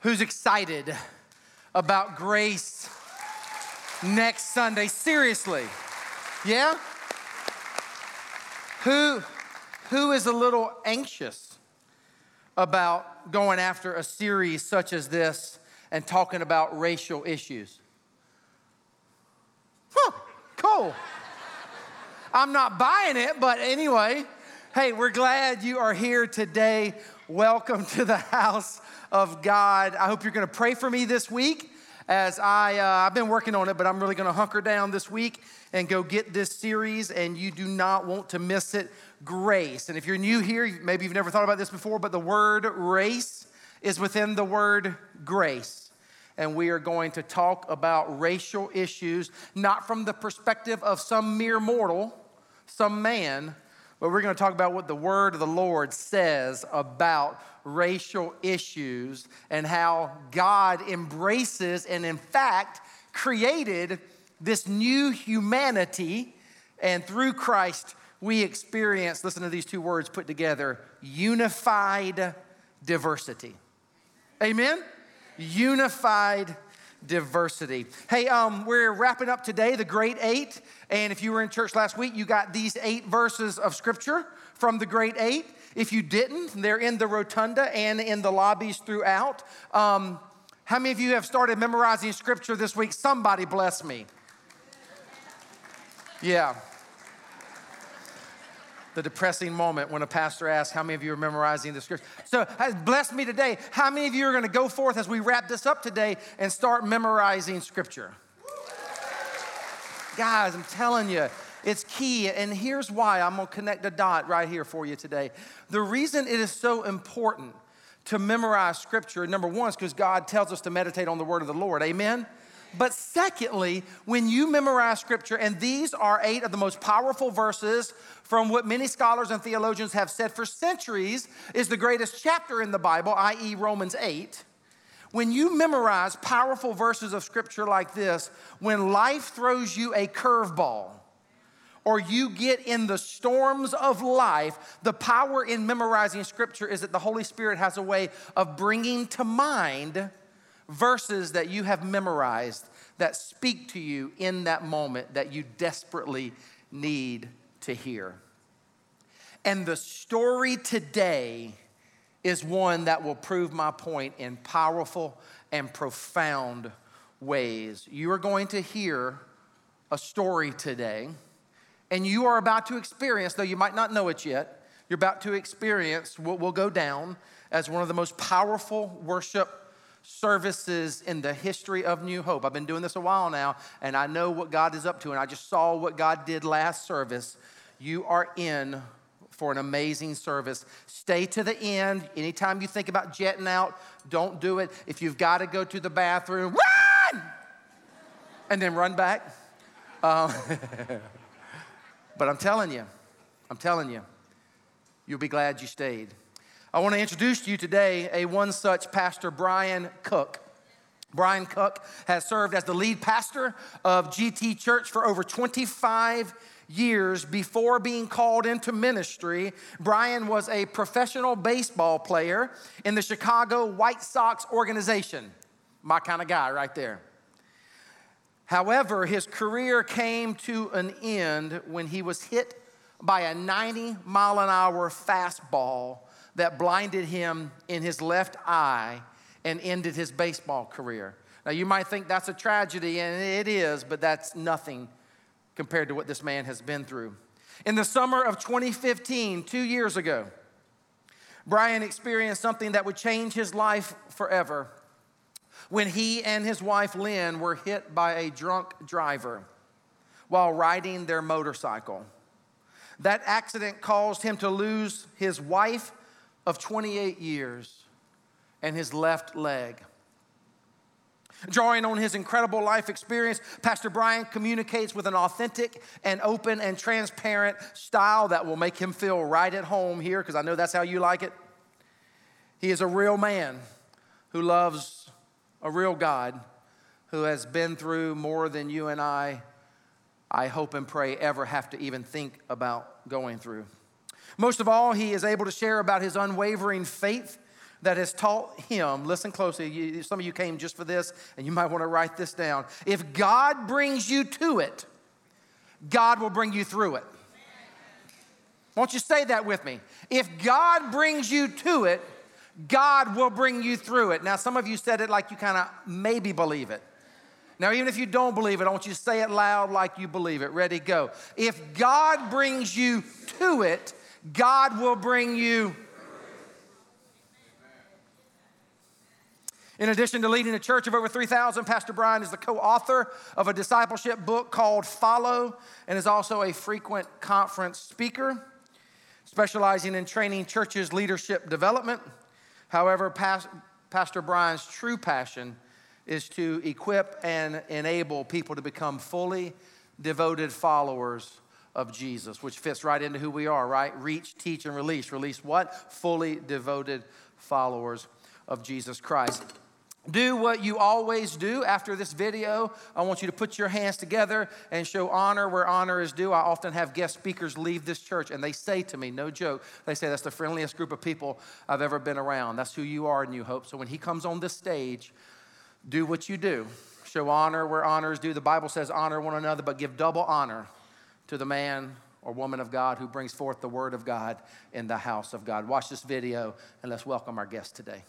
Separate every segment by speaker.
Speaker 1: Who's excited about grace next Sunday? Seriously. Yeah? Who, who is a little anxious about going after a series such as this and talking about racial issues? Huh, cool. I'm not buying it, but anyway, hey, we're glad you are here today. Welcome to the house of God. I hope you're going to pray for me this week as I, uh, I've been working on it, but I'm really going to hunker down this week and go get this series, and you do not want to miss it. Grace. And if you're new here, maybe you've never thought about this before, but the word race is within the word grace. And we are going to talk about racial issues, not from the perspective of some mere mortal, some man, but we're going to talk about what the word of the Lord says about racial issues and how God embraces and, in fact, created this new humanity. And through Christ, we experience, listen to these two words put together unified diversity. Amen? Unified diversity. Hey, um, we're wrapping up today the Great Eight. And if you were in church last week, you got these eight verses of scripture from the Great Eight. If you didn't, they're in the rotunda and in the lobbies throughout. Um, how many of you have started memorizing scripture this week? Somebody bless me. Yeah. The depressing moment when a pastor asks, How many of you are memorizing the scripture? So, has blessed me today. How many of you are going to go forth as we wrap this up today and start memorizing scripture? Guys, I'm telling you, it's key. And here's why I'm going to connect a dot right here for you today. The reason it is so important to memorize scripture, number one, is because God tells us to meditate on the word of the Lord. Amen? But secondly, when you memorize scripture, and these are eight of the most powerful verses from what many scholars and theologians have said for centuries is the greatest chapter in the Bible, i.e., Romans 8. When you memorize powerful verses of scripture like this, when life throws you a curveball, or you get in the storms of life, the power in memorizing scripture is that the Holy Spirit has a way of bringing to mind verses that you have memorized that speak to you in that moment that you desperately need to hear. And the story today is one that will prove my point in powerful and profound ways. You are going to hear a story today, and you are about to experience, though you might not know it yet, you're about to experience what will go down as one of the most powerful worship services in the history of New Hope. I've been doing this a while now, and I know what God is up to, and I just saw what God did last service. You are in for an amazing service. Stay to the end. Anytime you think about jetting out, don't do it. If you've got to go to the bathroom, run! And then run back. Um, but I'm telling you, I'm telling you, you'll be glad you stayed. I want to introduce to you today a one such pastor, Brian Cook. Brian Cook has served as the lead pastor of GT Church for over 25 years before being called into ministry. Brian was a professional baseball player in the Chicago White Sox organization. My kind of guy, right there. However, his career came to an end when he was hit by a 90 mile an hour fastball that blinded him in his left eye and ended his baseball career. Now, you might think that's a tragedy, and it is, but that's nothing compared to what this man has been through. In the summer of 2015, two years ago, Brian experienced something that would change his life forever when he and his wife Lynn were hit by a drunk driver while riding their motorcycle. That accident caused him to lose his wife of 28 years and his left leg. Drawing on his incredible life experience, Pastor Brian communicates with an authentic and open and transparent style that will make him feel right at home here, because I know that's how you like it. He is a real man who loves a real God who has been through more than you and I, I hope and pray, ever have to even think about going through. Most of all, he is able to share about his unwavering faith that has taught him, listen closely, some of you came just for this, and you might want to write this down. If God brings you to it, God will bring you through it. Won't you say that with me? If God brings you to it, God will bring you through it. Now, some of you said it like you kind of maybe believe it. Now, even if you don't believe it, I want you to say it loud like you believe it. Ready, go. If God brings you to it, God will bring you. In addition to leading a church of over 3,000, Pastor Brian is the co author of a discipleship book called Follow and is also a frequent conference speaker, specializing in training churches' leadership development. However, Pastor Brian's true passion is to equip and enable people to become fully devoted followers of Jesus, which fits right into who we are, right? Reach, teach, and release. Release what? Fully devoted followers of Jesus Christ. Do what you always do after this video. I want you to put your hands together and show honor where honor is due. I often have guest speakers leave this church and they say to me, no joke, they say that's the friendliest group of people I've ever been around. That's who you are, New Hope. So when he comes on this stage, do what you do. Show honor where honor is due. The Bible says honor one another, but give double honor to the man or woman of God who brings forth the word of God in the house of God. Watch this video and let's welcome our guest today.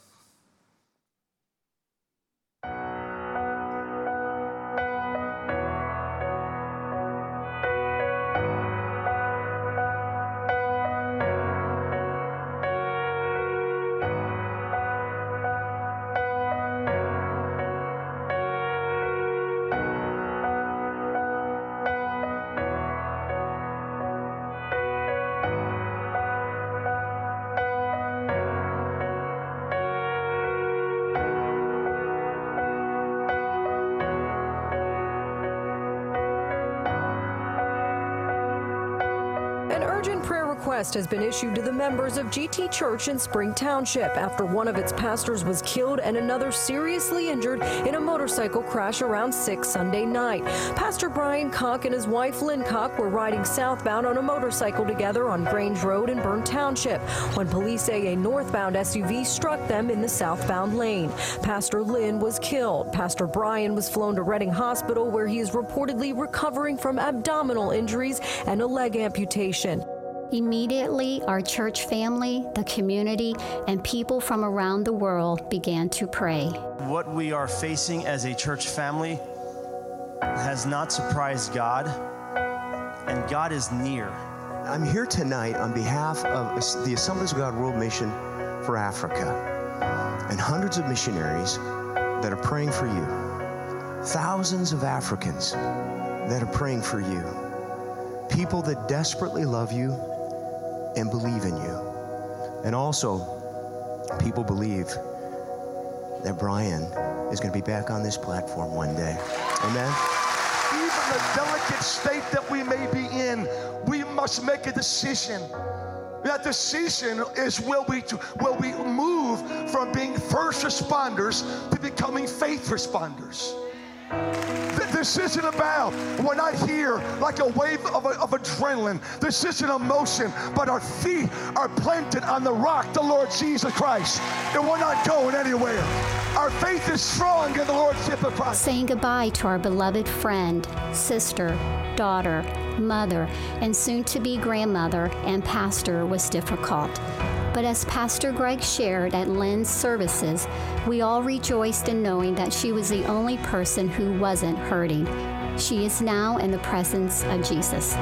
Speaker 2: Has been issued to the members of GT Church in Spring Township after one of its pastors was killed and another seriously injured in a motorcycle crash around 6 Sunday night. Pastor Brian Cook and his wife Lynn Cook were riding southbound on a motorcycle together on Grange Road in Bern Township when police say a northbound SUV struck them in the southbound lane. Pastor Lynn was killed. Pastor Brian was flown to Reading Hospital where he is reportedly recovering from abdominal injuries and a leg amputation.
Speaker 3: Immediately, our church family, the community, and people from around the world began to pray.
Speaker 4: What we are facing as a church family has not surprised God, and God is near.
Speaker 5: I'm here tonight on behalf of the Assemblies of God World Mission for Africa and hundreds of missionaries that are praying for you, thousands of Africans that are praying for you, people that desperately love you and believe in you. And also, people believe that Brian is going to be back on this platform one day. Amen.
Speaker 6: Even the delicate state that we may be in, we must make a decision. That decision is will we will we move from being first responders to becoming faith responders. This isn't about, we're not here like a wave of, of adrenaline. This isn't emotion, but our feet are planted on the rock, the Lord Jesus Christ. And we're not going anywhere. Our faith is strong in the Lordship of Christ.
Speaker 3: Saying goodbye to our beloved friend, sister, daughter, mother, and soon to be grandmother and pastor was difficult. But as Pastor Greg shared at Lynn's services, we all rejoiced in knowing that she was the only person who wasn't hurting. She is now in the presence of Jesus.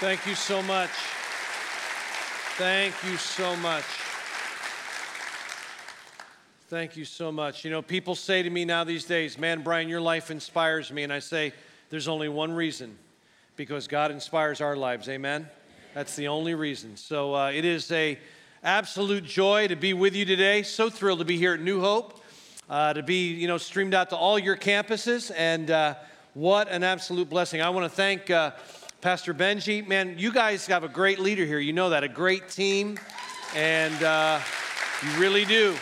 Speaker 7: Thank you so much. Thank you so much. Thank you so much. You know, people say to me now these days, man, Brian, your life inspires me. And I say, there's only one reason because God inspires our lives. Amen? That's the only reason. So uh, it is a absolute joy to be with you today. So thrilled to be here at New Hope, uh, to be, you know, streamed out to all your campuses. And uh, what an absolute blessing. I want to thank uh, Pastor Benji. Man, you guys have a great leader here. You know that, a great team. And uh, you really do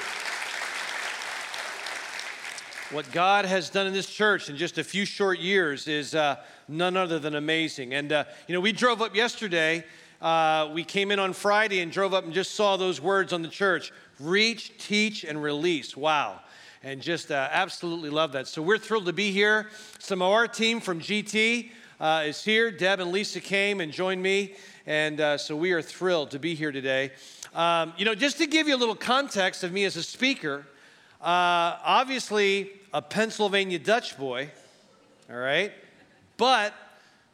Speaker 7: what God has done in this church in just a few short years is uh, none other than amazing. And, uh, you know, we drove up yesterday. Uh, we came in on Friday and drove up and just saw those words on the church reach, teach, and release. Wow. And just uh, absolutely love that. So we're thrilled to be here. Some of our team from GT uh, is here. Deb and Lisa came and joined me. And uh, so we are thrilled to be here today. Um, you know, just to give you a little context of me as a speaker, obviously, a Pennsylvania Dutch boy, all right? But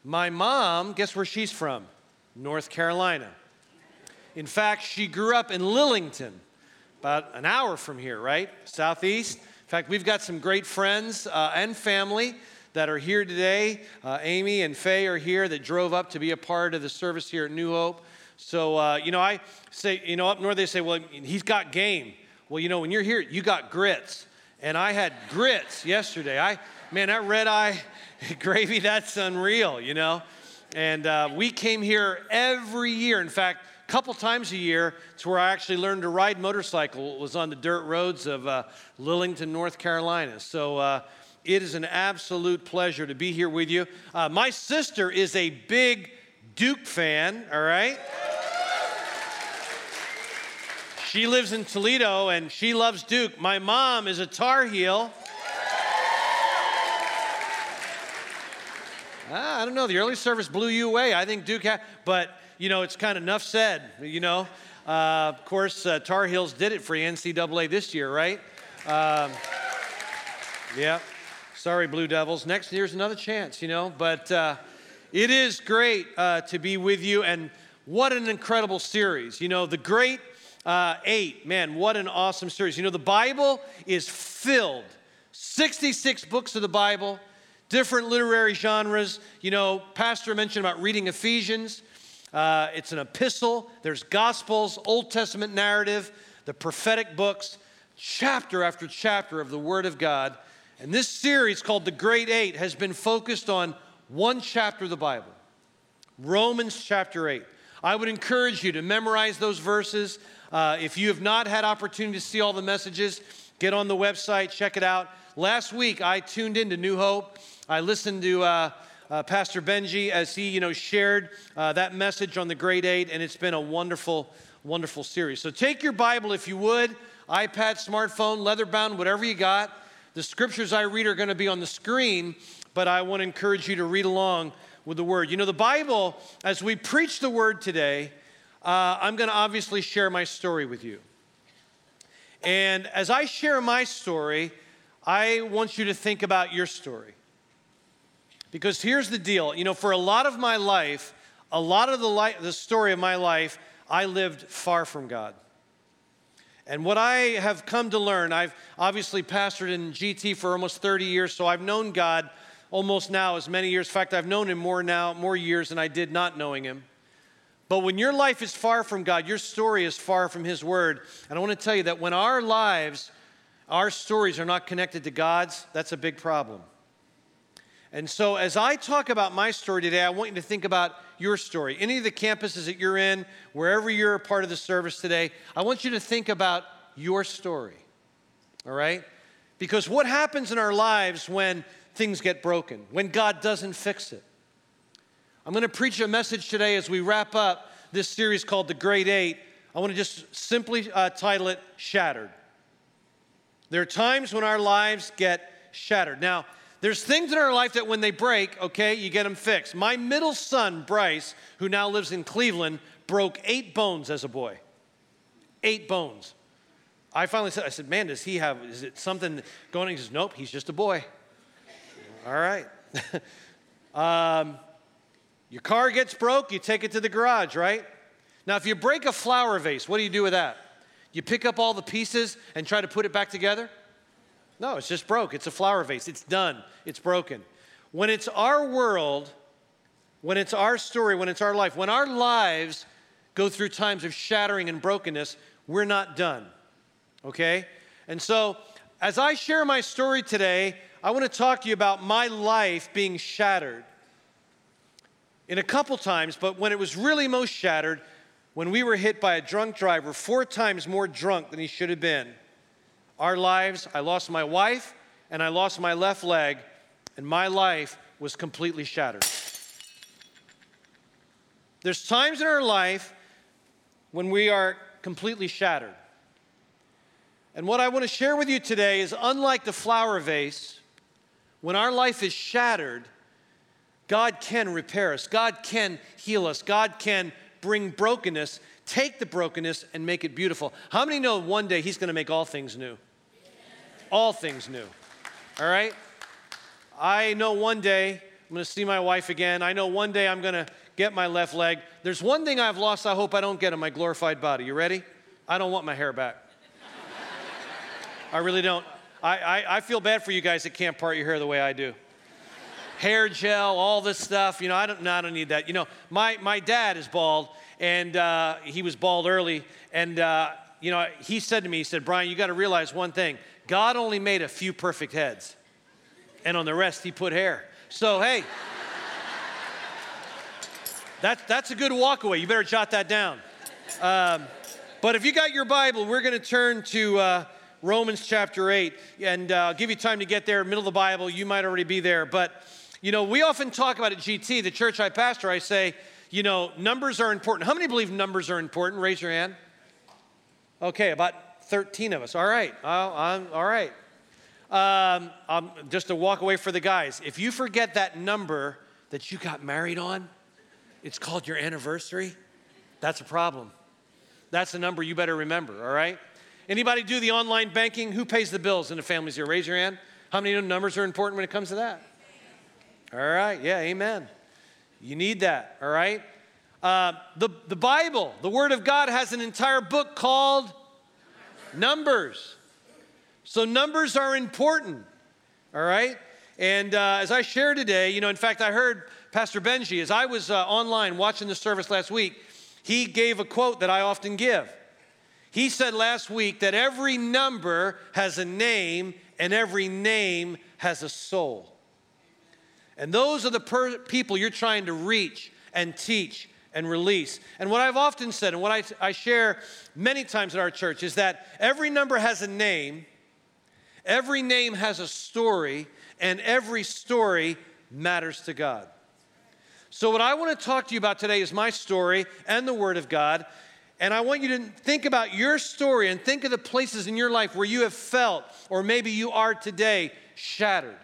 Speaker 7: my mom, guess where she's from? North Carolina. In fact, she grew up in Lillington, about an hour from here, right? Southeast. In fact, we've got some great friends uh, and family that are here today. Uh, Amy and Faye are here that drove up to be a part of the service here at New Hope. So, uh, you know, I say, you know, up north they say, well, he's got game. Well, you know, when you're here, you got grits and I had grits yesterday. I, man, that red eye gravy, that's unreal, you know? And uh, we came here every year. In fact, a couple times a year, it's where I actually learned to ride motorcycle. It was on the dirt roads of uh, Lillington, North Carolina. So uh, it is an absolute pleasure to be here with you. Uh, my sister is a big Duke fan, all right? She lives in Toledo and she loves Duke. My mom is a Tar Heel. Ah, I don't know. The early service blew you away. I think Duke had, but you know, it's kind of enough said. You know, uh, of course, uh, Tar Heels did it for NCAA this year, right? Um, yeah. Sorry, Blue Devils. Next year's another chance, you know. But uh, it is great uh, to be with you, and what an incredible series. You know, the great uh, 8. Man, what an awesome series. You know, the Bible is filled 66 books of the Bible, different literary genres. You know, Pastor mentioned about reading Ephesians. Uh, it's an epistle, there's Gospels, Old Testament narrative, the prophetic books, chapter after chapter of the Word of God. And this series called The Great Eight has been focused on one chapter of the Bible Romans chapter 8. I would encourage you to memorize those verses. Uh, if you have not had opportunity to see all the messages, get on the website, check it out. Last week, I tuned into New Hope. I listened to uh, uh, Pastor Benji as he, you know, shared uh, that message on the Great Eight, and it's been a wonderful, wonderful series. So take your Bible, if you would, iPad, smartphone, leather bound, whatever you got. The scriptures I read are going to be on the screen, but I want to encourage you to read along with the Word. You know, the Bible, as we preach the Word today, uh, I'm going to obviously share my story with you. And as I share my story, I want you to think about your story. Because here's the deal you know, for a lot of my life, a lot of the, the story of my life, I lived far from God. And what I have come to learn, I've obviously pastored in GT for almost 30 years, so I've known God almost now as many years. In fact, I've known Him more now, more years than I did not knowing Him. But when your life is far from God, your story is far from His Word. And I want to tell you that when our lives, our stories are not connected to God's, that's a big problem. And so, as I talk about my story today, I want you to think about your story. Any of the campuses that you're in, wherever you're a part of the service today, I want you to think about your story. All right? Because what happens in our lives when things get broken, when God doesn't fix it? I'm going to preach a message today as we wrap up this series called The Great Eight. I want to just simply uh, title it Shattered. There are times when our lives get shattered. Now, there's things in our life that when they break, okay, you get them fixed. My middle son, Bryce, who now lives in Cleveland, broke eight bones as a boy. Eight bones. I finally said, I said, man, does he have, is it something going on? He says, nope, he's just a boy. All right. um, Your car gets broke, you take it to the garage, right? Now, if you break a flower vase, what do you do with that? You pick up all the pieces and try to put it back together? No, it's just broke. It's a flower vase. It's done. It's broken. When it's our world, when it's our story, when it's our life, when our lives go through times of shattering and brokenness, we're not done. Okay? And so, as I share my story today, I want to talk to you about my life being shattered. In a couple times, but when it was really most shattered, when we were hit by a drunk driver, four times more drunk than he should have been. Our lives, I lost my wife and I lost my left leg, and my life was completely shattered. There's times in our life when we are completely shattered. And what I want to share with you today is unlike the flower vase, when our life is shattered, God can repair us, God can heal us, God can bring brokenness, take the brokenness and make it beautiful. How many know one day He's going to make all things new? All things new. All right? I know one day I'm going to see my wife again. I know one day I'm going to get my left leg. There's one thing I've lost I hope I don't get in my glorified body. You ready? I don't want my hair back. I really don't. I, I, I, feel bad for you guys that can't part your hair the way I do. hair gel, all this stuff. You know, I don't, no, I don't need that. You know, my, my dad is bald, and uh, he was bald early. And, uh, you know, he said to me, he said, Brian, you got to realize one thing God only made a few perfect heads, and on the rest, he put hair. So, hey, that, that's a good walkaway. You better jot that down. Um, but if you got your Bible, we're going to turn to uh, Romans chapter 8, and uh, I'll give you time to get there, middle of the Bible. You might already be there. But, you know, we often talk about at GT, the church I pastor, I say, you know, numbers are important. How many believe numbers are important? Raise your hand. Okay, about 13 of us. All right. I'm, all right. Um, um, just to walk away for the guys. If you forget that number that you got married on, it's called your anniversary. That's a problem. That's the number you better remember, all right? Anybody do the online banking? Who pays the bills in the families here? Raise your hand. How many numbers are important when it comes to that? All right, yeah, amen. You need that, all right? Uh, the, the Bible, the Word of God, has an entire book called Numbers. So, numbers are important, all right? And uh, as I share today, you know, in fact, I heard Pastor Benji, as I was uh, online watching the service last week, he gave a quote that I often give. He said last week that every number has a name and every name has a soul. And those are the per- people you're trying to reach and teach and release. And what I've often said, and what I, I share many times at our church, is that every number has a name, every name has a story, and every story matters to God. So, what I want to talk to you about today is my story and the Word of God. And I want you to think about your story and think of the places in your life where you have felt, or maybe you are today, shattered.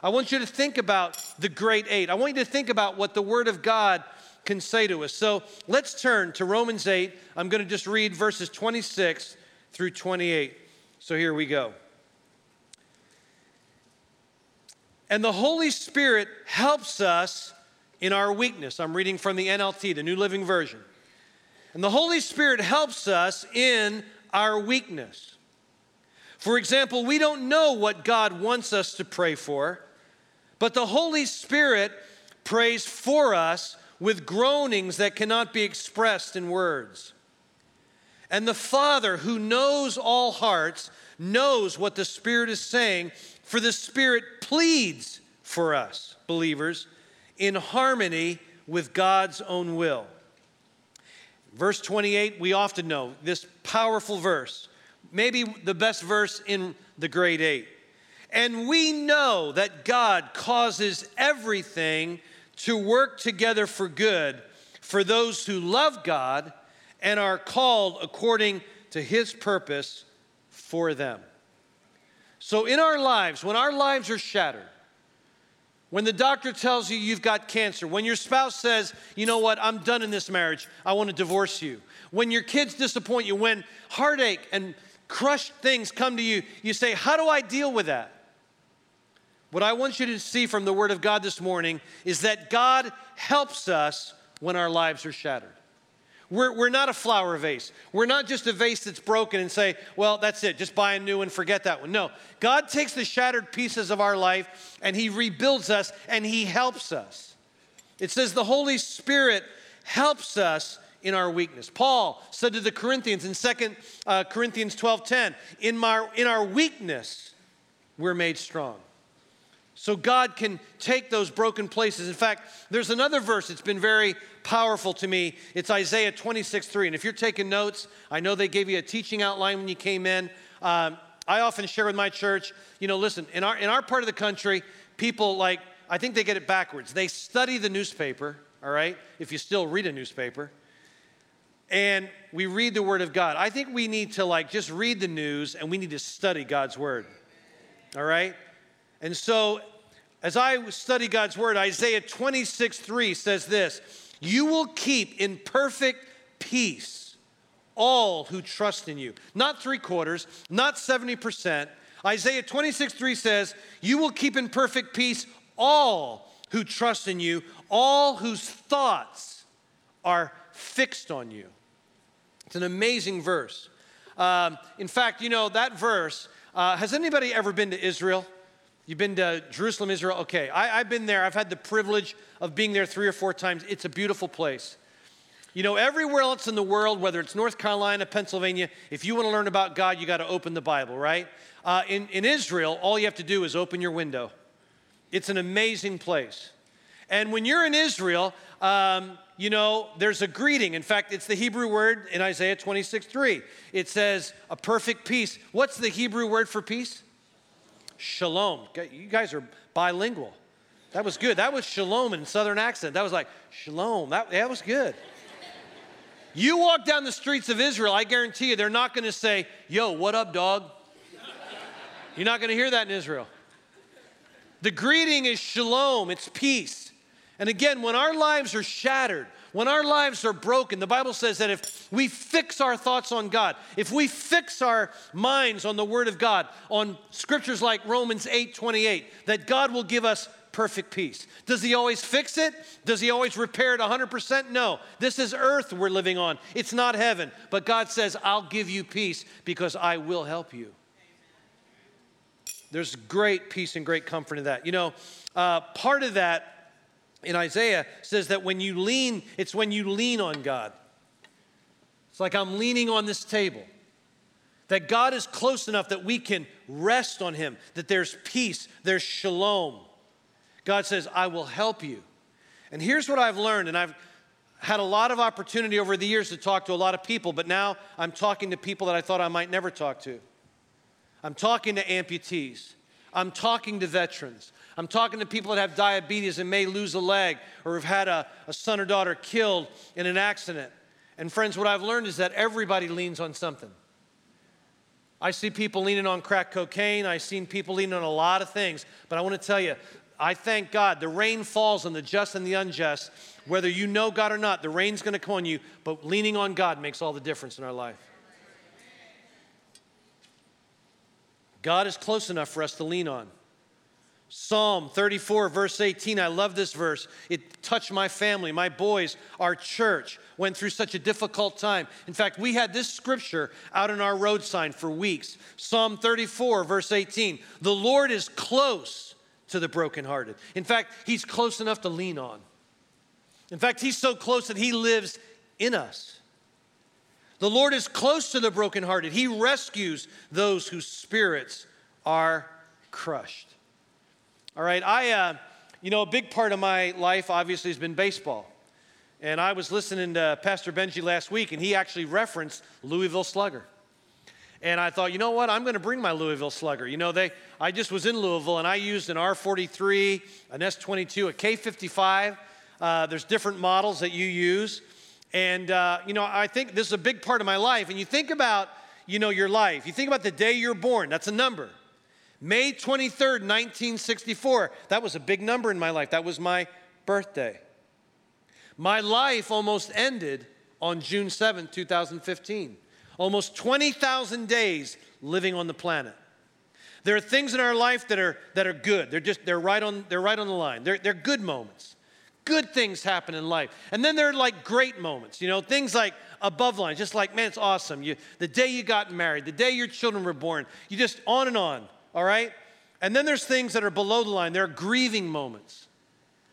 Speaker 7: I want you to think about the great eight. I want you to think about what the Word of God can say to us. So let's turn to Romans 8. I'm going to just read verses 26 through 28. So here we go. And the Holy Spirit helps us in our weakness. I'm reading from the NLT, the New Living Version. And the Holy Spirit helps us in our weakness. For example, we don't know what God wants us to pray for, but the Holy Spirit prays for us with groanings that cannot be expressed in words. And the Father, who knows all hearts, knows what the Spirit is saying, for the Spirit pleads for us, believers in harmony with God's own will. Verse 28, we often know this powerful verse, maybe the best verse in the Great Eight. And we know that God causes everything to work together for good for those who love God and are called according to his purpose for them. So, in our lives, when our lives are shattered, when the doctor tells you you've got cancer, when your spouse says, you know what, I'm done in this marriage, I want to divorce you, when your kids disappoint you, when heartache and crushed things come to you, you say, How do I deal with that? What I want you to see from the Word of God this morning is that God helps us when our lives are shattered. We're, we're not a flower vase. We're not just a vase that's broken and say, well, that's it, just buy a new one, forget that one. No, God takes the shattered pieces of our life and He rebuilds us and He helps us. It says the Holy Spirit helps us in our weakness. Paul said to the Corinthians in 2 uh, Corinthians 12 10, in, my, in our weakness, we're made strong. So God can take those broken places. In fact, there's another verse that's been very powerful to me. It's Isaiah 26, 3. And if you're taking notes, I know they gave you a teaching outline when you came in. Um, I often share with my church, you know, listen, in our, in our part of the country, people like, I think they get it backwards. They study the newspaper, all right, if you still read a newspaper, and we read the Word of God. I think we need to like just read the news and we need to study God's Word, all right? And so, as I study God's word, Isaiah 26 3 says this You will keep in perfect peace all who trust in you. Not three quarters, not 70%. Isaiah 26 3 says, You will keep in perfect peace all who trust in you, all whose thoughts are fixed on you. It's an amazing verse. Um, in fact, you know, that verse, uh, has anybody ever been to Israel? You've been to Jerusalem, Israel? Okay, I, have been there. I've had the privilege of being there three or four times. It's a beautiful place. You know, everywhere else in the world, whether it's North Carolina, Pennsylvania, if you want to learn about God, you got to open the Bible, right? Uh, in, in Israel, all you have to do is open your window. It's an amazing place. And when you're in Israel, um, you know, there's a greeting. In fact, it's the Hebrew word in Isaiah 26 3. It says, a perfect peace. What's the Hebrew word for peace? Shalom. You guys are bilingual. That was good. That was shalom in southern accent. That was like shalom. That, that was good. You walk down the streets of Israel, I guarantee you, they're not going to say, Yo, what up, dog? You're not going to hear that in Israel. The greeting is shalom, it's peace. And again, when our lives are shattered, when our lives are broken, the Bible says that if we fix our thoughts on God, if we fix our minds on the Word of God, on scriptures like Romans 8 28, that God will give us perfect peace. Does He always fix it? Does He always repair it 100%? No. This is earth we're living on, it's not heaven. But God says, I'll give you peace because I will help you. There's great peace and great comfort in that. You know, uh, part of that in Isaiah says that when you lean, it's when you lean on God. It's like I'm leaning on this table. That God is close enough that we can rest on Him, that there's peace, there's shalom. God says, I will help you. And here's what I've learned, and I've had a lot of opportunity over the years to talk to a lot of people, but now I'm talking to people that I thought I might never talk to. I'm talking to amputees. I'm talking to veterans. I'm talking to people that have diabetes and may lose a leg or have had a, a son or daughter killed in an accident. And friends, what I've learned is that everybody leans on something. I see people leaning on crack cocaine. I've seen people leaning on a lot of things. But I want to tell you, I thank God. The rain falls on the just and the unjust. Whether you know God or not, the rain's going to come on you. But leaning on God makes all the difference in our life. God is close enough for us to lean on. Psalm 34, verse 18, I love this verse. It touched my family, my boys, our church went through such a difficult time. In fact, we had this scripture out on our road sign for weeks. Psalm 34, verse 18, the Lord is close to the brokenhearted. In fact, He's close enough to lean on. In fact, He's so close that He lives in us. The Lord is close to the brokenhearted. He rescues those whose spirits are crushed. All right, I, uh, you know, a big part of my life obviously has been baseball. And I was listening to Pastor Benji last week, and he actually referenced Louisville Slugger. And I thought, you know what? I'm going to bring my Louisville Slugger. You know, they, I just was in Louisville, and I used an R43, an S22, a K55. Uh, there's different models that you use. And, uh, you know, I think this is a big part of my life. And you think about, you know, your life. You think about the day you're born. That's a number. May 23rd, 1964. That was a big number in my life. That was my birthday. My life almost ended on June 7th, 2015. Almost 20,000 days living on the planet. There are things in our life that are, that are good. They're just, they're right on, they're right on the line. They're, they're good moments. Good things happen in life. And then there are like great moments, you know, things like above line, just like, man, it's awesome. You, the day you got married, the day your children were born, you just on and on, all right? And then there's things that are below the line. There are grieving moments.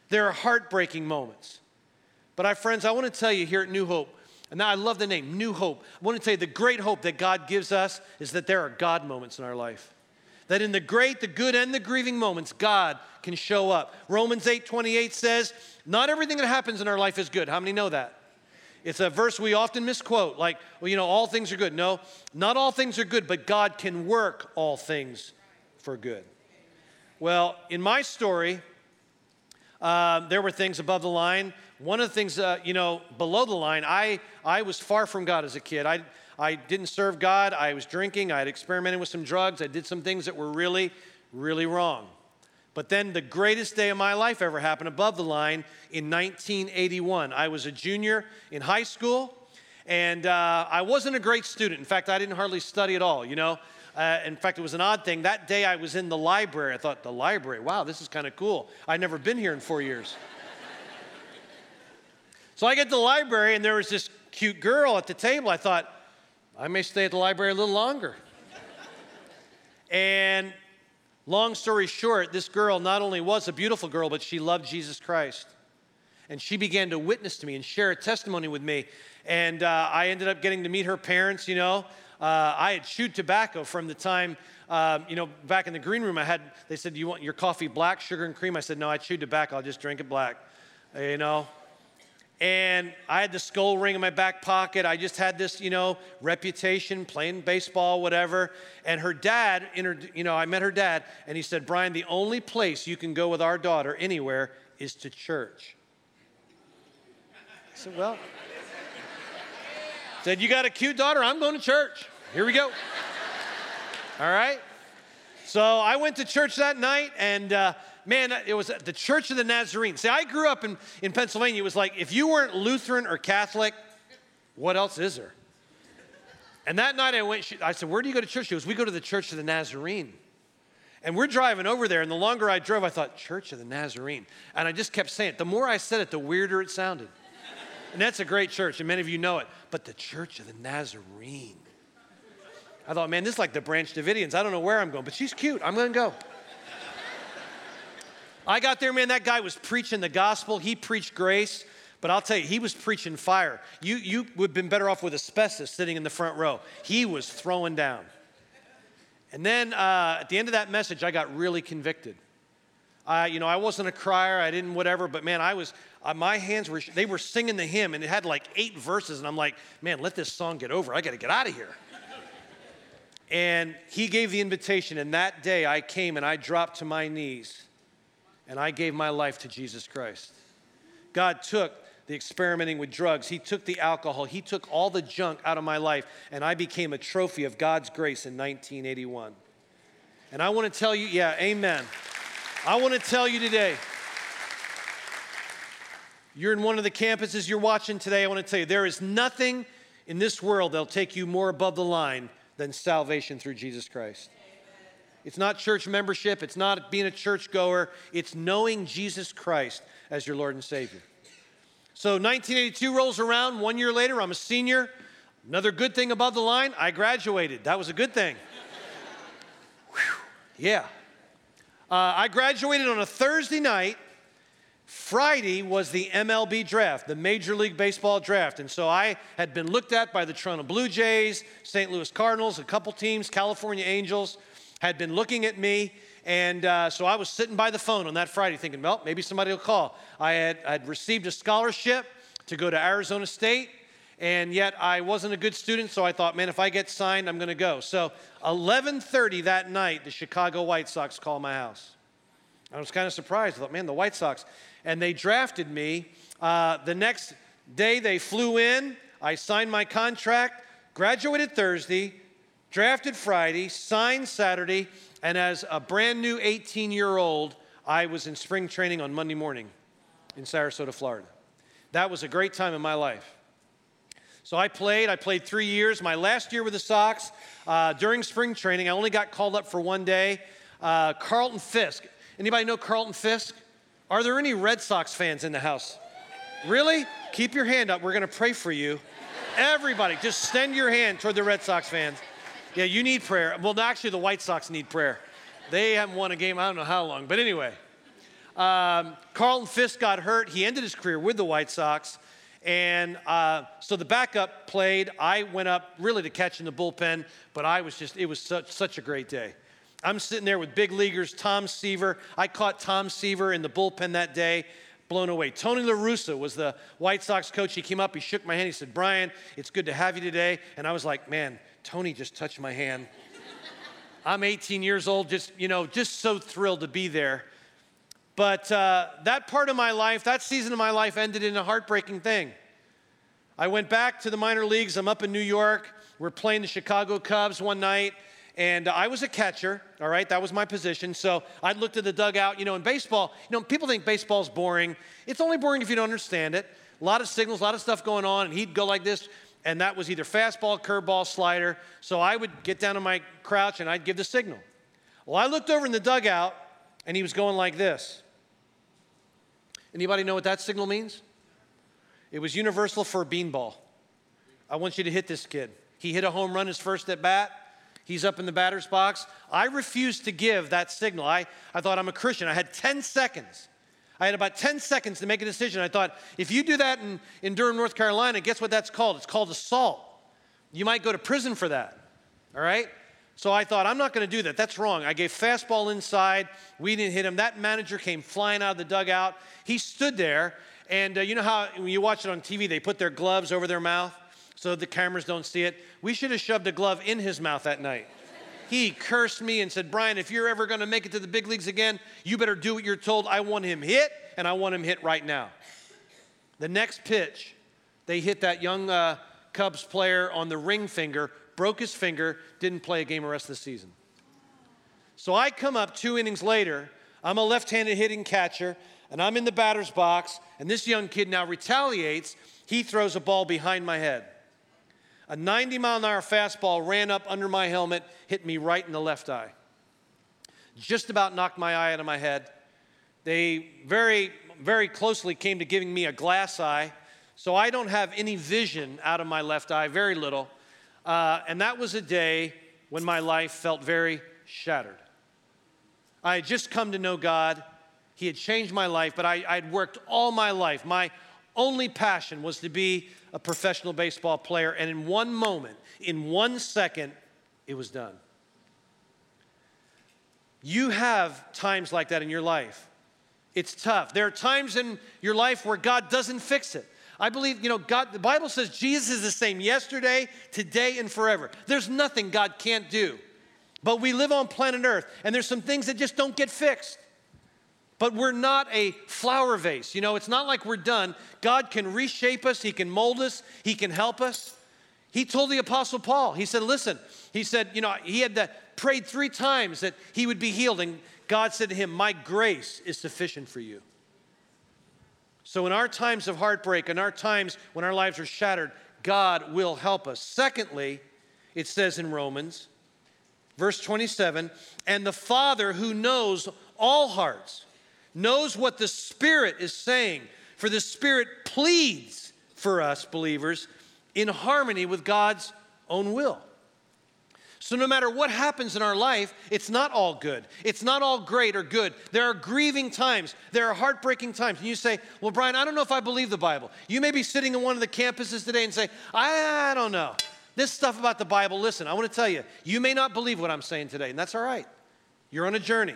Speaker 7: There are heartbreaking moments. But I, friends, I want to tell you here at New Hope, and I love the name, New Hope. I want to tell you the great hope that God gives us is that there are God moments in our life. That in the great, the good, and the grieving moments, God can show up. Romans 8 28 says, Not everything that happens in our life is good. How many know that? It's a verse we often misquote, like, well, you know, all things are good. No, not all things are good, but God can work all things for good. Well, in my story, uh, there were things above the line. One of the things, uh, you know, below the line, I, I was far from God as a kid. I, I didn't serve God. I was drinking. I had experimented with some drugs. I did some things that were really, really wrong. But then the greatest day of my life ever happened above the line in 1981. I was a junior in high school, and uh, I wasn't a great student. In fact, I didn't hardly study at all, you know. Uh, in fact, it was an odd thing. That day I was in the library. I thought, the library, wow, this is kind of cool. I'd never been here in four years. so I get to the library, and there was this cute girl at the table. I thought, I may stay at the library a little longer. and long story short, this girl not only was a beautiful girl, but she loved Jesus Christ. And she began to witness to me and share a testimony with me. And uh, I ended up getting to meet her parents, you know. Uh, I had chewed tobacco from the time, um, you know, back in the green room. I had, they said, Do you want your coffee black, sugar, and cream? I said, No, I chewed tobacco. I'll just drink it black. You know, and I had the skull ring in my back pocket. I just had this, you know, reputation playing baseball, whatever. And her dad, you know, I met her dad, and he said, Brian, the only place you can go with our daughter anywhere is to church. I said, Well, said, You got a cute daughter? I'm going to church. Here we go. All right. So I went to church that night, and uh, man, it was the Church of the Nazarene. See, I grew up in, in Pennsylvania. It was like if you weren't Lutheran or Catholic, what else is there? And that night I went, I said, Where do you go to church? She goes, We go to the Church of the Nazarene. And we're driving over there, and the longer I drove, I thought, Church of the Nazarene. And I just kept saying it. The more I said it, the weirder it sounded. And that's a great church, and many of you know it. But the Church of the Nazarene. I thought, man, this is like the Branch Davidians. I don't know where I'm going, but she's cute. I'm going to go. I got there, man, that guy was preaching the gospel. He preached grace, but I'll tell you, he was preaching fire. You, you would have been better off with asbestos sitting in the front row. He was throwing down. And then uh, at the end of that message, I got really convicted. Uh, you know, I wasn't a crier, I didn't whatever, but man, I was, uh, my hands were, they were singing the hymn and it had like eight verses, and I'm like, man, let this song get over. I got to get out of here. and he gave the invitation, and that day I came and I dropped to my knees and I gave my life to Jesus Christ. God took the experimenting with drugs, He took the alcohol, He took all the junk out of my life, and I became a trophy of God's grace in 1981. And I want to tell you, yeah, amen. I want to tell you today, you're in one of the campuses you're watching today. I want to tell you, there is nothing in this world that'll take you more above the line than salvation through Jesus Christ. It's not church membership, it's not being a church goer, it's knowing Jesus Christ as your Lord and Savior. So 1982 rolls around, one year later, I'm a senior. Another good thing above the line, I graduated. That was a good thing. yeah. Uh, I graduated on a Thursday night. Friday was the MLB draft, the Major League Baseball draft. And so I had been looked at by the Toronto Blue Jays, St. Louis Cardinals, a couple teams, California Angels had been looking at me. And uh, so I was sitting by the phone on that Friday thinking, well, maybe somebody will call. I had I'd received a scholarship to go to Arizona State, and yet I wasn't a good student, so I thought, man, if I get signed, I'm going to go. So 11:30 that night, the Chicago White Sox called my house. I was kind of surprised. I thought, man, the White Sox, and they drafted me. Uh, the next day, they flew in. I signed my contract, graduated Thursday, drafted Friday, signed Saturday, and as a brand new 18 year old, I was in spring training on Monday morning in Sarasota, Florida. That was a great time in my life. So I played. I played three years. My last year with the Sox, uh, during spring training, I only got called up for one day. Uh, Carlton Fisk. Anybody know Carlton Fisk? Are there any Red Sox fans in the house? Really? Keep your hand up. We're going to pray for you. Everybody, just send your hand toward the Red Sox fans. Yeah, you need prayer. Well, actually, the White Sox need prayer. They haven't won a game, I don't know how long. But anyway, um, Carlton Fisk got hurt. He ended his career with the White Sox. And uh, so the backup played. I went up really to catch in the bullpen, but I was just, it was such, such a great day. I'm sitting there with big leaguers, Tom Seaver. I caught Tom Seaver in the bullpen that day, blown away. Tony La Russa was the White Sox coach. He came up, he shook my hand, he said, Brian, it's good to have you today. And I was like, man, Tony just touched my hand. I'm 18 years old, just, you know, just so thrilled to be there. But uh, that part of my life, that season of my life ended in a heartbreaking thing. I went back to the minor leagues. I'm up in New York. We're playing the Chicago Cubs one night, and I was a catcher, all right? That was my position. So I looked at the dugout. You know, in baseball, you know, people think baseball's boring. It's only boring if you don't understand it. A lot of signals, a lot of stuff going on, and he'd go like this, and that was either fastball, curveball, slider. So I would get down to my crouch and I'd give the signal. Well, I looked over in the dugout, and he was going like this. Anybody know what that signal means? It was universal for a beanball. I want you to hit this kid. He hit a home run his first at bat. He's up in the batter's box. I refused to give that signal. I, I thought I'm a Christian. I had 10 seconds. I had about 10 seconds to make a decision. I thought, if you do that in, in Durham, North Carolina, guess what that's called? It's called assault. You might go to prison for that. All right? So I thought, I'm not going to do that. That's wrong. I gave fastball inside. We didn't hit him. That manager came flying out of the dugout. He stood there, and uh, you know how when you watch it on TV, they put their gloves over their mouth so the cameras don't see it? We should have shoved a glove in his mouth that night. He cursed me and said, Brian, if you're ever going to make it to the big leagues again, you better do what you're told. I want him hit, and I want him hit right now. The next pitch, they hit that young uh, Cubs player on the ring finger broke his finger, didn't play a game the rest of the season. So I come up two innings later. I'm a left handed hitting catcher, and I'm in the batter's box, and this young kid now retaliates. He throws a ball behind my head. A 90 mile an hour fastball ran up under my helmet, hit me right in the left eye. Just about knocked my eye out of my head. They very, very closely came to giving me a glass eye, so I don't have any vision out of my left eye, very little. Uh, and that was a day when my life felt very shattered. I had just come to know God. He had changed my life, but I, I'd worked all my life. My only passion was to be a professional baseball player. And in one moment, in one second, it was done. You have times like that in your life. It's tough. There are times in your life where God doesn't fix it. I believe, you know, God, the Bible says Jesus is the same yesterday, today, and forever. There's nothing God can't do. But we live on planet Earth, and there's some things that just don't get fixed. But we're not a flower vase. You know, it's not like we're done. God can reshape us, He can mold us, He can help us. He told the Apostle Paul, He said, Listen, He said, you know, he had prayed three times that he would be healed, and God said to him, My grace is sufficient for you. So, in our times of heartbreak, in our times when our lives are shattered, God will help us. Secondly, it says in Romans, verse 27 and the Father who knows all hearts knows what the Spirit is saying, for the Spirit pleads for us believers in harmony with God's own will. So, no matter what happens in our life, it's not all good. It's not all great or good. There are grieving times, there are heartbreaking times. And you say, Well, Brian, I don't know if I believe the Bible. You may be sitting in one of the campuses today and say, I, don't know. This stuff about the Bible, listen, I want to tell you, you may not believe what I'm saying today, and that's all right. You're on a journey.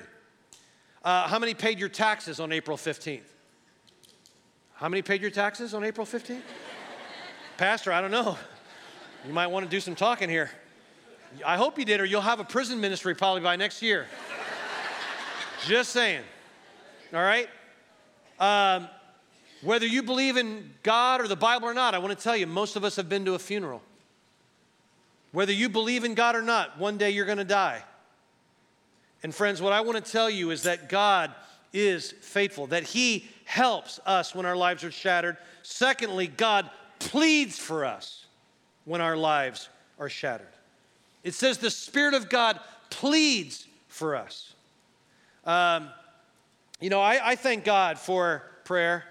Speaker 7: Uh, how many paid your taxes on April 15th? How many paid your taxes on April 15th? Pastor, I don't know. You might want to do some talking here. I hope you did, or you'll have a prison ministry probably by next year. Just saying. All right? Um, whether you believe in God or the Bible or not, I want to tell you, most of us have been to a funeral. Whether you believe in God or not, one day you're going to die. And friends, what I want to tell you is that God is faithful, that He helps us when our lives are shattered. Secondly, God pleads for us. when our lives are shattered. It says the Spirit of God pleads for us. Um, you know, I, I thank God for prayer.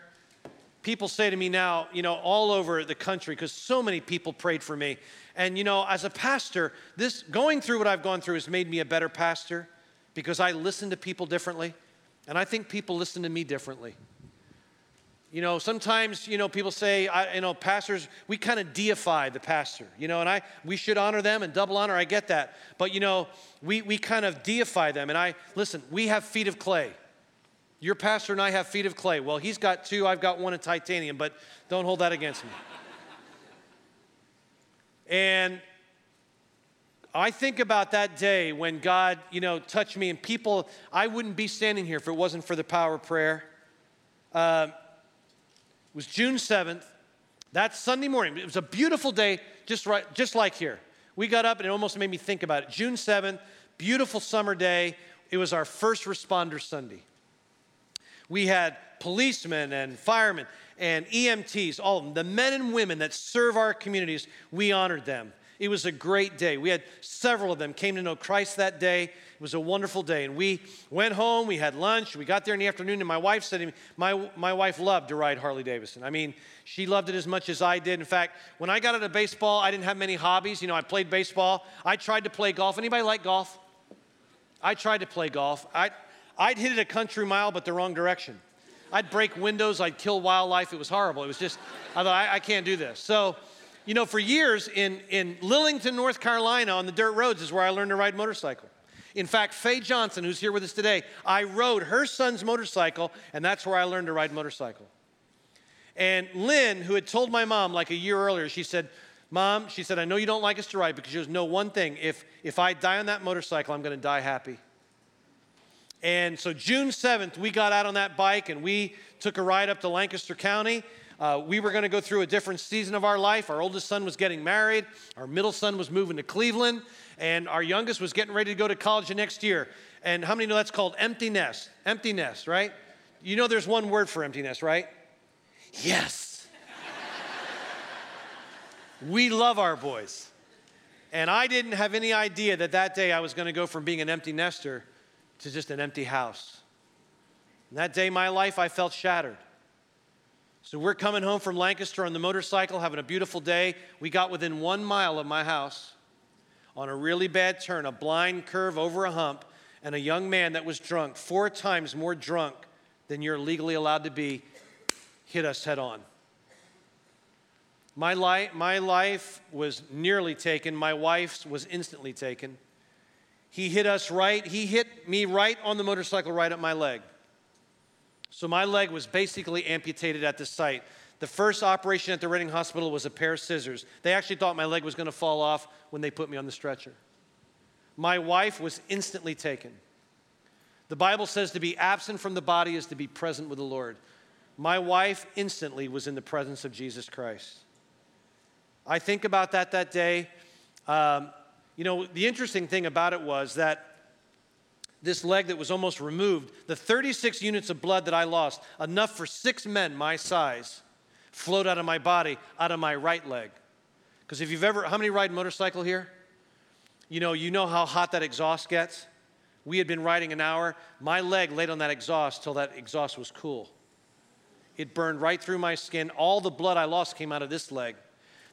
Speaker 7: People say to me now, you know, all over the country, because so many people prayed for me. And, you know, as a pastor, this going through what I've gone through has made me a better pastor because I listen to people differently. And I think people listen to me differently. You know, sometimes, you know, people say, I, you know, pastors, we kind of deify the pastor, you know, and I, we should honor them and double honor. I get that. But, you know, we, we kind of deify them. And I, listen, we have feet of clay. Your pastor and I have feet of clay. Well, he's got two, I've got one in titanium, but don't hold that against me. and I think about that day when God, you know, touched me and people, I wouldn't be standing here if it wasn't for the power of prayer. Uh, it was June 7th. That Sunday morning. It was a beautiful day, just, right, just like here. We got up and it almost made me think about it. June 7th, beautiful summer day. It was our first responder Sunday. We had policemen and firemen and EMTs, all of them, the men and women that serve our communities, we honored them. It was a great day. We had several of them came to know Christ that day. It was a wonderful day. And we went home, we had lunch, we got there in the afternoon, and my wife said me, my, my wife loved to ride Harley Davidson. I mean, she loved it as much as I did. In fact, when I got into baseball, I didn't have many hobbies. You know, I played baseball. I tried to play golf. Anybody like golf? I tried to play golf. I, I'd hit it a country mile, but the wrong direction. I'd break windows, I'd kill wildlife. It was horrible. It was just, I thought, I, I can't do this. So you know, for years in, in Lillington, North Carolina, on the dirt roads is where I learned to ride motorcycle. In fact, Faye Johnson, who's here with us today, I rode her son's motorcycle, and that's where I learned to ride motorcycle. And Lynn, who had told my mom like a year earlier, she said, Mom, she said, I know you don't like us to ride because you know one thing. If, if I die on that motorcycle, I'm going to die happy. And so June 7th, we got out on that bike and we took a ride up to Lancaster County uh, we were going to go through a different season of our life. Our oldest son was getting married, our middle son was moving to Cleveland, and our youngest was getting ready to go to college the next year. And how many know that's called? Empty nest, right? You know there's one word for empty nest, right? Yes. we love our boys. And I didn't have any idea that that day I was going to go from being an empty nester to just an empty house. And that day, my life, I felt shattered. So we're coming home from Lancaster on the motorcycle, having a beautiful day. We got within one mile of my house on a really bad turn, a blind curve over a hump, and a young man that was drunk, four times more drunk than you're legally allowed to be, hit us head on. My, li- my life was nearly taken. My wife's was instantly taken. He hit us right, he hit me right on the motorcycle, right at my leg. So my leg was basically amputated at the site. The first operation at the Reading Hospital was a pair of scissors. They actually thought my leg was going to fall off when they put me on the stretcher. My wife was instantly taken. The Bible says to be absent from the body is to be present with the Lord. My wife instantly was in the presence of Jesus Christ. I think about that that day. Um, you know, the interesting thing about it was that this leg that was almost removed, the 36 units of blood that I lost, enough for six men my size, flowed out of my body, out of my right leg. Because if you've ever, how many ride motorcycle here? You know, you know how hot that exhaust gets. We had been riding an hour. My leg laid on that exhaust till that exhaust was cool. It burned right through my skin. All the blood I lost came out of this leg.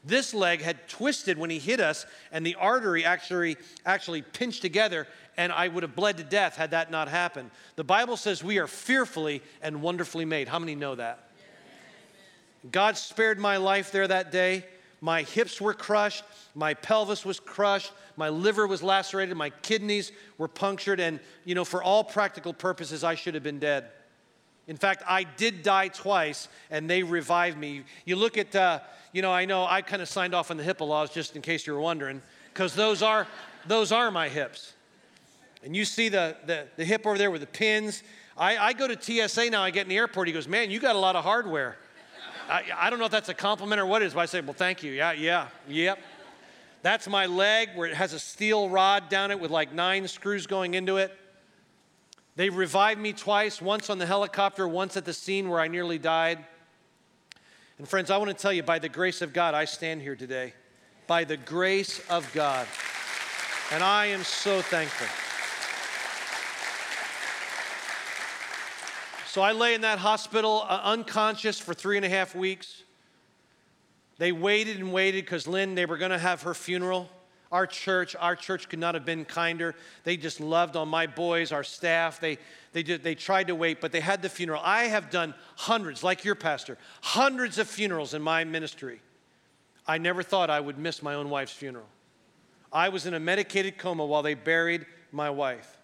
Speaker 7: This leg had twisted when he hit us, and the artery actually, actually pinched together, and I would have bled to death had that not happened. The Bible says we are fearfully and wonderfully made. How many know that? God spared my life there that day. My hips were crushed, my pelvis was crushed, my liver was lacerated, my kidneys were punctured, and, you know, for all practical purposes, I should have been dead. In fact, I did die twice, and they revived me. You look at, uh, you know, I know I kind of signed off on the HIPAA laws just in case you were wondering, because those are, those are my hips. And you see the, the, the hip over there with the pins. I, I go to TSA now, I get in the airport, he goes, Man, you got a lot of hardware. I, I don't know if that's a compliment or what it is, but I say, Well, thank you. Yeah, yeah, yep. That's my leg where it has a steel rod down it with like nine screws going into it. They revived me twice, once on the helicopter, once at the scene where I nearly died. And friends, I want to tell you, by the grace of God, I stand here today. by the grace of God. And I am so thankful. So I lay in that hospital uh, unconscious for three and a half weeks. They waited and waited because Lynn, they were going to have her funeral. Our church, our church could not have been kinder. They just loved on my boys, our staff. They, they, did, they tried to wait, but they had the funeral. I have done hundreds, like your pastor, hundreds of funerals in my ministry. I never thought I would miss my own wife's funeral. I was in a medicated coma while they buried my wife.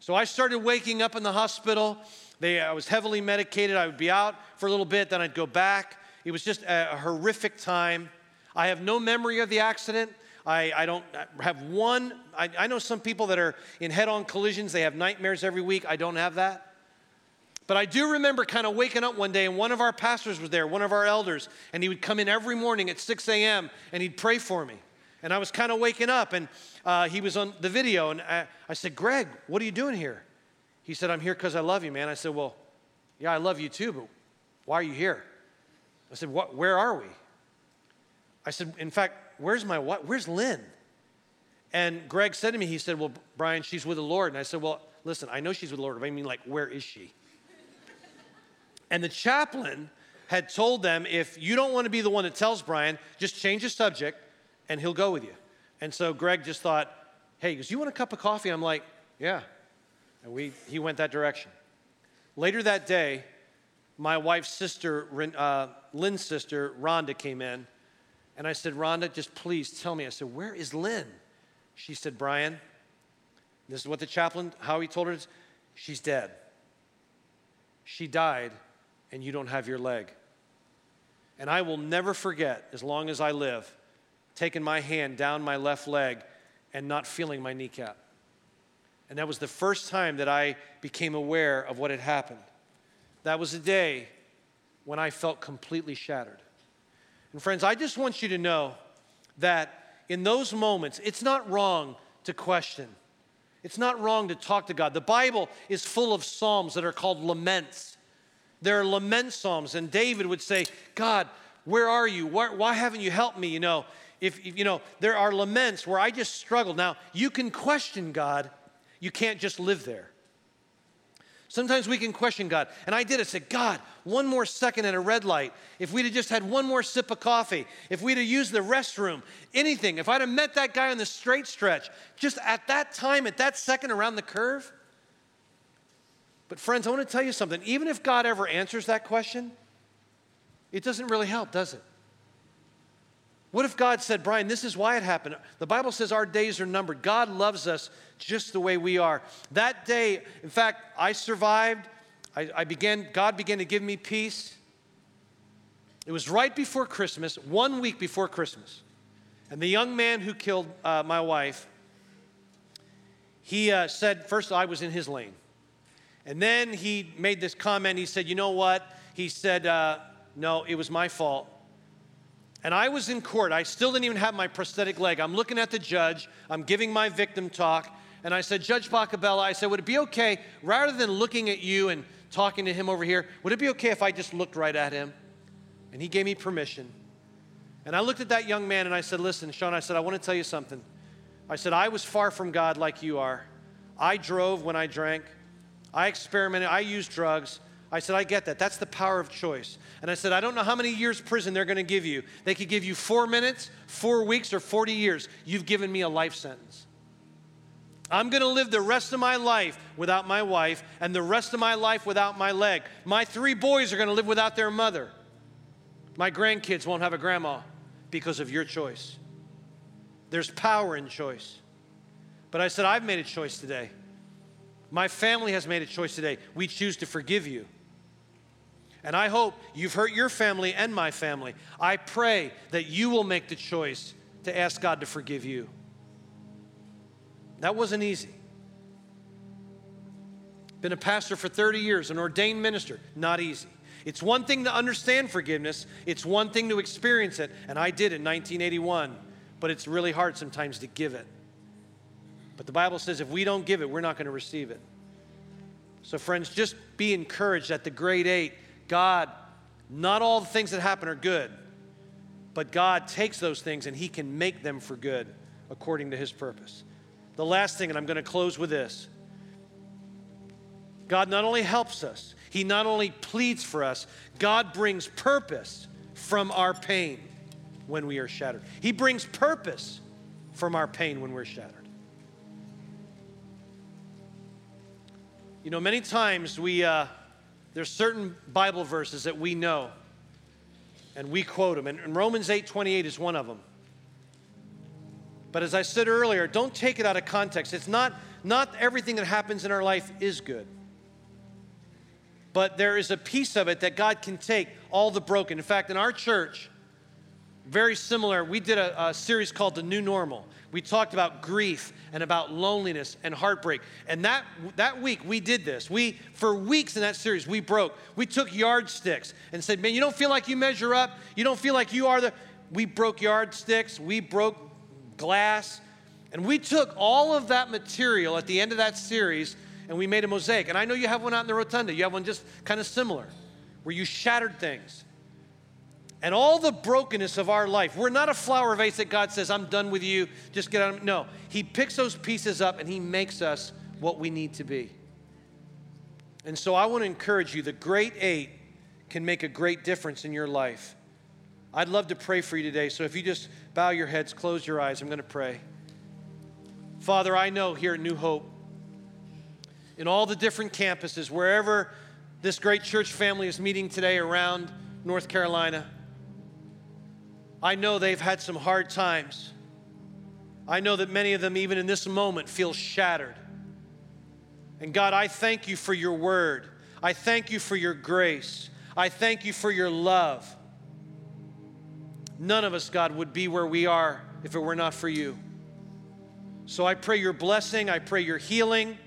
Speaker 7: So I started waking up in the hospital. They, I was heavily medicated. I would be out for a little bit, then I'd go back. It was just a, horrific time. I have no memory of the accident. I, I don't have one. I, I know some people that are in head on collisions, they have nightmares every week. I don't have that. But I do remember kind of waking up one day and one of our pastors was there, one of our elders, and he would come in every morning at 6 a.m. and he'd pray for me. And I was kind of waking up and uh, he was on the video and I, I said, Greg, what are you doing here? He said, I'm here because I love you, man. I said, Well, yeah, I love you too, but why are you here? I said, what, Where are we? I said, In fact, where's my wife? Where's Lynn? And Greg said to me, he said, Well, Brian, she's with the Lord. And I said, Well, listen, I know she's with the Lord, but I mean, like, where is she? And the chaplain had told them, if you don't want to be the one that tells Brian, just change the subject and he'll go with you. And so Greg just thought, hey, because you want a cup of coffee? I'm like, yeah. And we, he went that direction. Later that day, my wife's sister, uh, Lynn's sister, Rhonda, came in and I said, Rhonda, just please tell me. I said, Where is Lynn? She said, Brian, this is what the chaplain, how he told her, she's dead. She died, and you don't have your leg. And I will never forget, as long as I live, taking my hand down my left leg and not feeling my kneecap. And that was the first time that I became aware of what had happened. That was a day when I felt completely shattered. And friends, I just want you to know that in those moments, it's not wrong to question. It's not wrong to talk to God. The Bible is full of psalms that are called laments. There are lament psalms, and David would say, God, where are you? Why, why haven't you helped me? You know, if, if, you know, there are laments where I just struggle. Now, you can question God, you can't just live there. Sometimes we can question God. And I did. It. I said, God, one more second at a red light. If we'd have just had one more sip of coffee, if we'd have used the restroom, anything, if I'd have met that guy on the straight stretch, just at that time, at that second around the curve. But, friends, I want to tell you something. Even if God ever answers that question, it doesn't really help, does it? What if God said, Brian, this is why it happened? The Bible says our days are numbered. God loves us just the way we are. That day, in fact, I survived. I, I began, God began to give me peace. It was right before Christmas, one week before Christmas. And the young man who killed uh, my wife, he uh, said, first, I was in his lane. And then he made this comment. He said, You know what? He said, uh, No, it was my fault. And I was in court. I still didn't even have my prosthetic leg. I'm looking at the judge. I'm giving my victim talk. And I said, Judge Bacabella, I said, would it be okay, rather than looking at you and talking to him over here, would it be okay if I just looked right at him? And he gave me permission. And I looked at that young man and I said, Listen, Sean, I said, I want to tell you something. I said, I was far from God like you are. I drove when I drank, I experimented, I used drugs. I said, I get that. That's the power of choice. And I said, I don't know how many years prison they're going to give you. They could give you four minutes, four weeks, or 40 years. You've given me a life sentence. I'm going to live the rest of my life without my wife and the rest of my life without my leg. My three boys are going to live without their mother. My grandkids won't have a grandma because of your choice. There's power in choice. But I said, I've made a choice today. My family has made a choice today. We choose to forgive you. And I hope you've hurt your family and my family. I pray that you will make the choice to ask God to forgive you. That wasn't easy. Been a pastor for 30 years, an ordained minister, not easy. It's one thing to understand forgiveness, it's one thing to experience it, and I did in 1981, but it's really hard sometimes to give it. But the Bible says if we don't give it, we're not going to receive it. So, friends, just be encouraged at the Great Eight God, not all the things that happen are good, but God takes those things and He can make them for good according to His purpose. The last thing, and I'm going to close with this God not only helps us, He not only pleads for us, God brings purpose from our pain when we are shattered. He brings purpose from our pain when we're shattered. You know, many times we, uh, there's certain Bible verses that we know and we quote them. And, Romans 8 28 is one of them. But as I said earlier, don't take it out of context. It's not, not everything that happens in our life is good. But there is a piece of it that God can take all the broken. In fact, in our church, very similar, we did a, a series called The New Normal. We talked about grief and about loneliness and heartbreak. And that, that week we did this. We, for weeks in that series, we broke. We took yardsticks and said, man, you don't feel like you measure up. You don't feel like you are the. We broke yardsticks. We broke glass. And we took all of that material at the end of that series and we made a mosaic. And I know you have one out in the rotunda. You have one just kind of similar where you shattered things and all the brokenness of our life. We're not a flower vase that God says, I'm done with you, just get out. Of No, He picks those pieces up and He makes us what we need to be. And so I want to encourage you the great eight can make a great difference in your life. I'd love to pray for you today. So if you just bow your heads, close your eyes, I'm going to pray. Father, I know here at New Hope, in all the different campuses, wherever this great church family is meeting today around North Carolina, I know they've had some hard times. I know that many of them, even in this moment, feel shattered. And God, I thank you for your word. I thank you for your grace. I thank you for your love. None of us, God, would be where we are if it were not for you. So I pray your blessing. I pray your healing.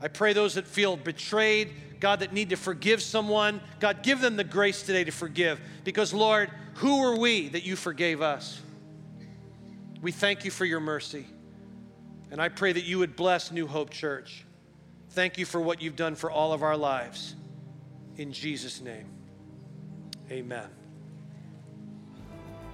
Speaker 7: I pray those that feel betrayed, God, that need to forgive someone. God, give them the grace today to forgive. Because, Lord, who are we that you forgave us? We thank you for your mercy. And I pray that you would bless New Hope Church. Thank you for what you've done for all of our lives. In Jesus' name, amen.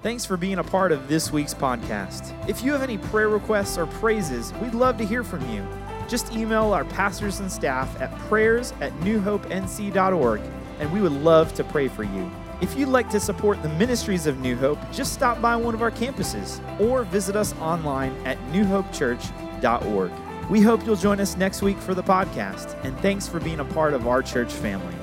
Speaker 8: Thanks for being a part of this week's podcast. If you have any prayer requests or praises, we'd love to hear from you. Just email our pastors and staff at prayers at newhopenc.org, and we would love to pray for you. If you'd like to support the ministries of New Hope, just stop by one of our campuses or visit us online at newhopechurch.org. We hope you'll join us next week for the podcast, and thanks for being a part of our church family.